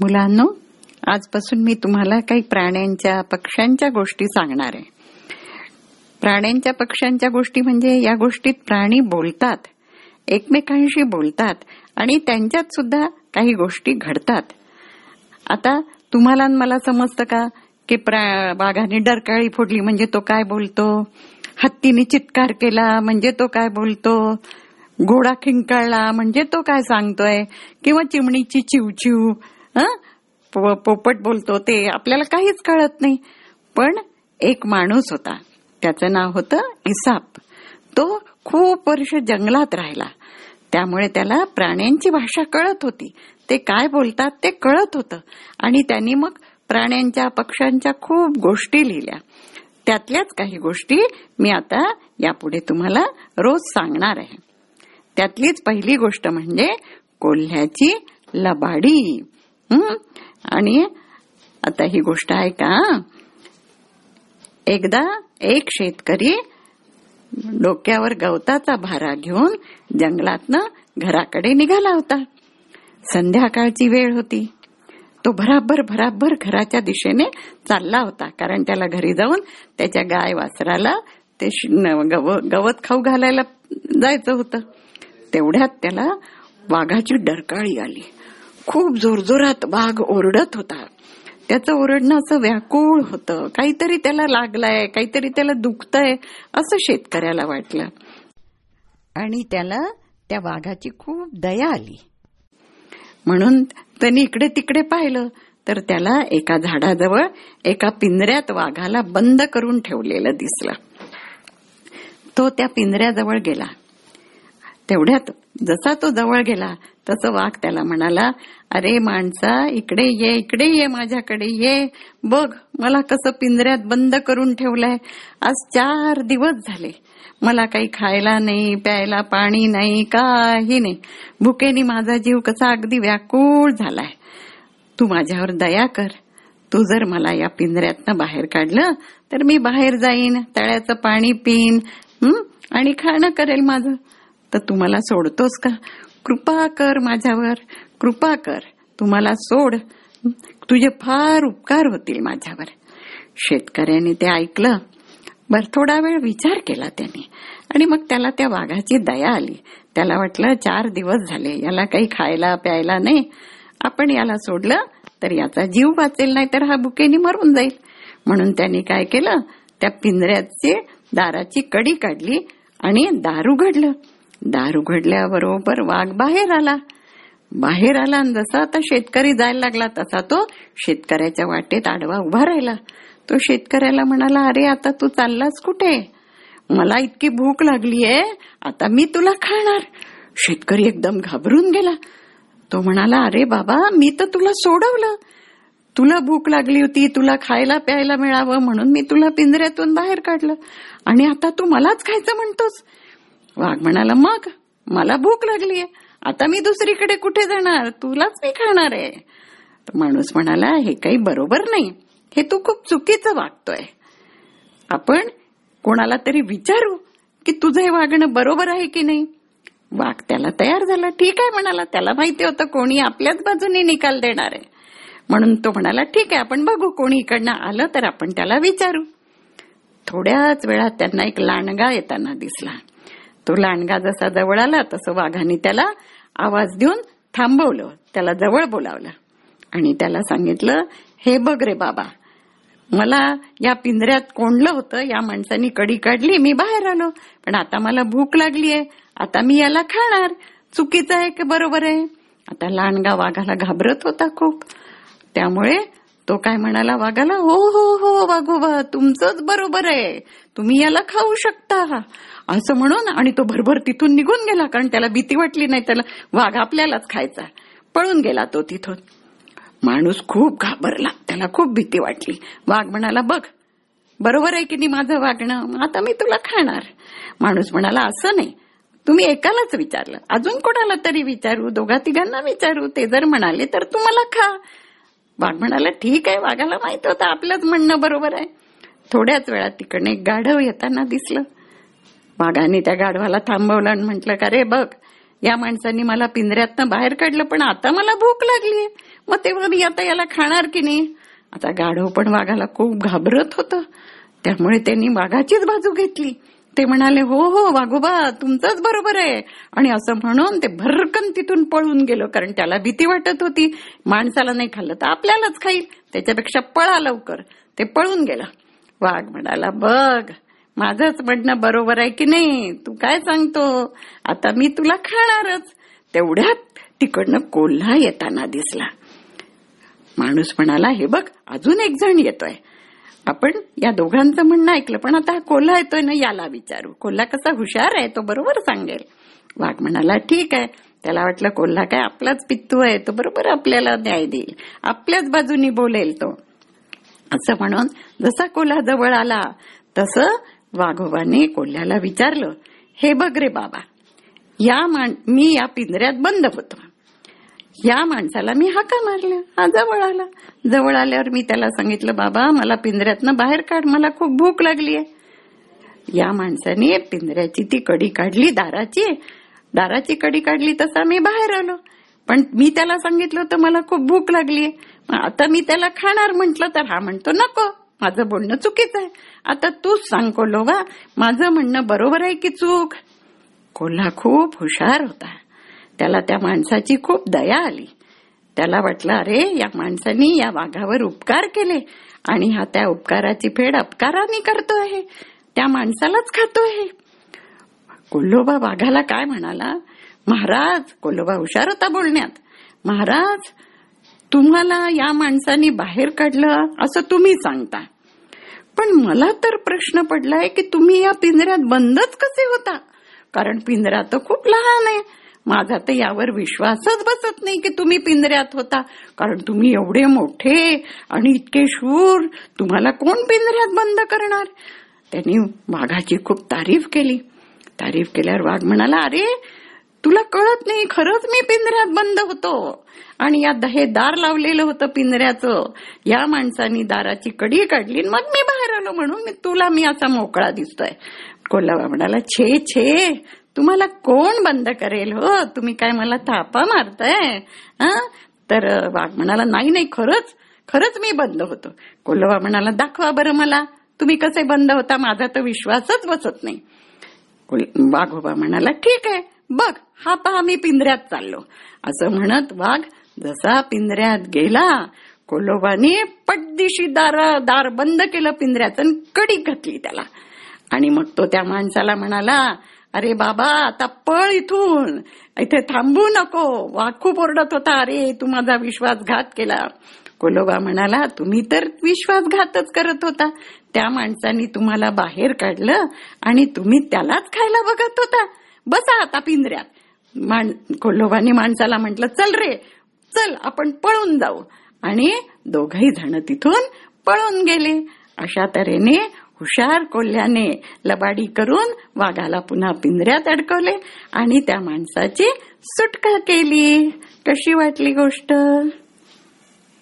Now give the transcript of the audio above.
मुलांनो आजपासून मी तुम्हाला काही प्राण्यांच्या पक्ष्यांच्या गोष्टी सांगणार आहे. प्राण्यांच्या पक्ष्यांच्या गोष्टी म्हणजे या गोष्टीत प्राणी बोलतात एकमेकांशी बोलतात आणि त्यांच्यात सुद्धा काही गोष्टी घडतात. आता तुम्हाला मला समजतं का की प्रा- वाघाने डरकाळी फोडली म्हणजे तो काय बोलतो? हत्तीने चित्कार केला म्हणजे तो काय बोलतो? घोडा खिंकाळला म्हणजे तो काय सांगतोय? किंवा चिमणीची चिवचिव पोपट बोलतो ते आपल्याला काहीच कळत नाही. पण एक माणूस होता. त्याचं नाव होतं इसाप. तो खूप वर्ष जंगलात राहिला. त्यामुळे त्याला प्राण्यांची भाषा कळत होती. ते काय बोलतात ते कळत होतं. आणि त्यांनी मग प्राण्यांच्या पक्ष्यांच्या खूप गोष्टी लिहिल्या. त्यातल्याच काही गोष्टी मी आता यापुढे तुम्हाला रोज सांगणार आहे. त्यातलीच पहिली गोष्ट म्हणजे कोल्ह्याची लबाडी. आणि आता ही गोष्ट आहे का एकदा एक शेतकरी डोक्यावर गवताचा भारा घेऊन जंगलातनं घराकडे निघाला होता. संध्याकाळची वेळ होती. तो भराभर भराभर घराच्या दिशेने चालला होता कारण त्याला घरी जाऊन त्याच्या गाय वासराला ते श- गव- गवत खाऊ घालायला जायचं होतं. तेवढ्यात त्याला वाघाची डरकाळी आली. खूप जोरजोरात वाघ ओरडत होता. त्याचं ओरडणं असं व्याकुळ होतं. काहीतरी त्याला लागलंय काहीतरी त्याला दुखतंय असं शेतकऱ्याला वाटलं. आणि त्याला त्या वाघाची खूप दया आली. म्हणून त्यांनी इकडे तिकडे पाहिलं. तर त्याला एका झाडाजवळ एका पिंजऱ्यात वाघाला बंद करून ठेवलेलं दिसलं. तो त्या पिंजऱ्याजवळ गेला. तेवढ्यात जसा तो जवळ गेला तसं वाघ त्याला म्हणाला अरे माणसा इकडे ये इकडे ये माझ्याकडे ये. बघ मला कसं पिंजऱ्यात बंद करून ठेवलंय. आज चार दिवस झाले. मला काही खायला नाही प्यायला पाणी नाही काही नाही. भुकेनी माझा जीव कसा अगदी व्याकुळ झालाय. तू माझ्यावर दया कर. तू जर मला या पिंजऱ्यातनं बाहेर काढलं तर मी बाहेर जाईन तळ्याचं पाणी पिईन आणि खाणं करेल माझं. तर तुम्हाला सोडतोस का? कृपा कर माझ्यावर कृपा कर. तुम्हाला सोड. तुझे फार उपकार होतील माझ्यावर. शेतकऱ्याने ते ऐकलं. बर थोडा वेळ विचार केला त्याने. आणि मग त्याला त्या वाघाची दया आली. त्याला वाटलं चार दिवस झाले याला काही खायला प्यायला नाही. आपण याला सोडलं तर याचा जीव वाचेल नाही तर हा बुकेने मरून जाईल. म्हणून त्यांनी काय केलं? त्या पिंजऱ्याचे दाराची कडी काढली आणि दार उघडलं दार उघडल्याबरोबर वाघ बाहेर आला. बाहेर आला आणि जसा आता शेतकरी जायला लागला तसा तो शेतकऱ्याच्या वाटेत आडवा उभा राहिला. तो शेतकऱ्याला म्हणाला अरे आता तू चाललास कुठे? मला इतकी भूक लागली आहे आता मी तुला खाणार. शेतकरी एकदम घाबरून गेला. तो म्हणाला अरे बाबा मी तर तुला सोडवलं. तुला भूक लागली होती तुला खायला प्यायला मिळावं म्हणून मी तुला पिंजऱ्यातून बाहेर काढलं. आणि आता तू मलाच खायचं म्हणतोस. वाघ म्हणाला मग? मला भूक लागलीये. आता मी दुसरीकडे कुठे जाणार? तुलाच मी खाणार आहे. माणूस म्हणाला हे काही बरोबर नाही. हे तू खूप चुकीचं वागतोय. आपण कोणाला तरी विचारू की तुझं हे वागणं बरोबर आहे की नाही. वाघ त्याला तयार झाला ठीक आहे म्हणाला त्याला माहिती होतं कोणी आपल्याच बाजूने निकाल देणार आहे. म्हणून तो म्हणाला ठीक आहे आपण बघू कोणी इकडनं आलं तर आपण त्याला विचारू. थोड्याच वेळात त्यांना एक लांडगा येताना दिसला. तो लांडगा जसा जवळ आला तसं वाघाने त्याला आवाज देऊन थांबवलं. त्याला जवळ बोलावलं. आणि त्याला सांगितलं हे बघ रे बाबा मला या पिंजऱ्यात कोंडलं होतं. या माणसानी कडी काढली मी बाहेर आलो. पण आता मला भूक लागली आहे आता मी याला खाणार. चुकीचं आहे की बरोबर आहे? आता लांडगा वाघाला घाबरत होता खूप. त्यामुळे तो काय म्हणाला वाघाला हो हो हो वाघोबा तुमचंच बरोबर आहे. तुम्ही याला खाऊ शकता. असं म्हणून आणि तो भरभर तिथून निघून गेला कारण त्याला भीती वाटली नाही त्याला वाघ आपल्यालाच खायचा. पळून गेला तो तिथून. माणूस खूप घाबरला त्याला खूप भीती वाटली. वाघ म्हणाला बघ बरोबर आहे की नाही माझं वागणं? आता मी तुला खाणार. माणूस म्हणाला असं नाही. तुम्ही एकालाच विचारलं. अजून कोणाला तरी विचारू? दोघा तिघांना विचारू? ते जर म्हणाले तर तू मला खा. वाघ म्हणाला ठीक आहे वाघाला माहीत होतं आपलंच म्हणणं बरोबर आहे. थोड्याच वेळात तिकडनं एक गाढव येताना दिसलं. वाघाने त्या गाढवाला थांबवलं आणि म्हटलं का रे बघ या माणसांनी मला पिंजऱ्यातनं बाहेर काढलं पण आता मला भूक लागलीये. मग तेव्हा मी आता याला खाणार की नाही? आता गाढव पण वाघाला खूप घाबरत होतं. त्यामुळे त्यांनी वाघाचीच बाजू घेतली. ते म्हणाले हो हो वाघोबा तुमचंच बरोबर आहे. आणि असं म्हणून ते भरकन तिथून पळून गेलो कारण त्याला भीती वाटत होती. माणसाला नाही खाल्लं तर आपल्यालाच खाईल. त्याच्यापेक्षा पळा लवकर. ते पळून गेलं. वाघ म्हणाला बघ माझंच म्हणणं बरोबर आहे की नाही? तू काय सांगतो? आता मी तुला खाणारच. तेवढ्यात तिकडनं कोल्हा येताना दिसला. माणूस म्हणाला हे बघ अजून एक जण येतोय. आपण या दोघांचं म्हणणं ऐकलं पण आता कोल्हा येतोय ना याला विचारू. कोल्हा कसा हुशार आहे तो बरोबर सांगेल. वाघ म्हणाला ठीक आहे. त्याला वाटलं कोल्हा काय आपलाच पित्तू आहे तो बरोबर आपल्याला न्याय देईल. आपल्याच बाजूनी बोलेल तो. असं म्हणून जसा कोल्हा जवळ आला तसं वाघोबाने कोल्ह्याला विचारलं हे बघ रे बाबा या मान मी या पिंजऱ्यात बंद होतो. या माणसाला मी हाका मारल्या हा जवळ आला. जवळ आल्यावर मी त्याला सांगितलं बाबा मला पिंजऱ्यातनं बाहेर काढ. मला खूप भूक लागली आहे या माणसाने पिंजऱ्याची ती कडी काढली दाराची. दाराची कडी काढली तसा मी बाहेर आलो. पण मी त्याला सांगितलं होतं मला खूप भूक लागली आता मी त्याला खाणार. म्हंटल तर हा म्हणतो नको. माझं बोलणं चुकीचं आहे. आता तूच सांग कोलोवा माझं म्हणणं बरोबर आहे की चूक? कोल्हा खूप हुशार होता. त्याला त्या माणसाची खूप दया आली. त्याला वाटलं अरे या माणसानी या वाघावर उपकार केले आणि हा त्या उपकाराची फेड अपकाराने करतो आहे त्या माणसालाच खातो आहे कोल्होबा वाघाला काय म्हणाला? महाराज कोल्होबा हुशार होता बोलण्यात महाराज तुम्हाला या माणसाने बाहेर काढलं असं तुम्ही सांगता. पण मला तर प्रश्न पडलाय की तुम्ही या पिंजऱ्यात बंदच कसे होता? कारण पिंजरा तर खूप लहान आहे. माझा तर यावर विश्वासच बसत नाही की तुम्ही पिंजऱ्यात होता. कारण तुम्ही एवढे मोठे आणि इतके शूर तुम्हाला कोण पिंजऱ्यात बंद करणार? त्यांनी वाघाची खूप तारीफ केली. तारीफ केल्यावर वाघ म्हणाला अरे तुला कळत नाही खरंच मी पिंजऱ्यात बंद होतो. आणि या हे दार लावलेलं होतं पिंजऱ्याचं. या माणसानी दाराची कडी काढली मग मी बाहेर आलो म्हणून मी तुला मी असा मोकळा दिसतोय. कोल्हावा म्हणाला छे छे तुम्हाला कोण बंद करेल हो? तुम्ही काय मला थापा मारताय? तर वाघ म्हणाला नाही नाही खरंच खरंच मी बंद होतो. कोल्हवा म्हणाला दाखवा बरं मला. तुम्ही कसे बंद होता माझा तर विश्वासच बसत नाही. वाघोबा म्हणाला ठीक आहे बघ हा पहा मी पिंजऱ्यात चाललो. असं म्हणत वाघ जसा पिंजऱ्यात गेला कोलोबाने पटदिशी दार दार बंद केलं पिंजऱ्याचं कडी घातली त्याला. आणि मग तो त्या माणसाला म्हणाला अरे बाबा आता पळ इथून. इथे थांबू नको. वाघ खूप ओरडत होता. अरे तू माझा विश्वासघात केला. कोलोबा म्हणाला तुम्ही तर विश्वासघातच करत होता. त्या माणसानी तुम्हाला बाहेर काढलं आणि तुम्ही त्यालाच खायला बघत होता. बसा आता पिंजऱ्यात. मान कोल्होबाने माणसाला म्हटलं चल रे चल आपण पळून जाऊ. आणि दोघही जण तिथून पळून गेले. अशा तऱ्हेने हुशार कोल्ह्याने लबाडी करून वाघाला पुन्हा पिंजऱ्यात अडकवले आणि त्या माणसाची सुटका केली. कशी वाटली गोष्ट?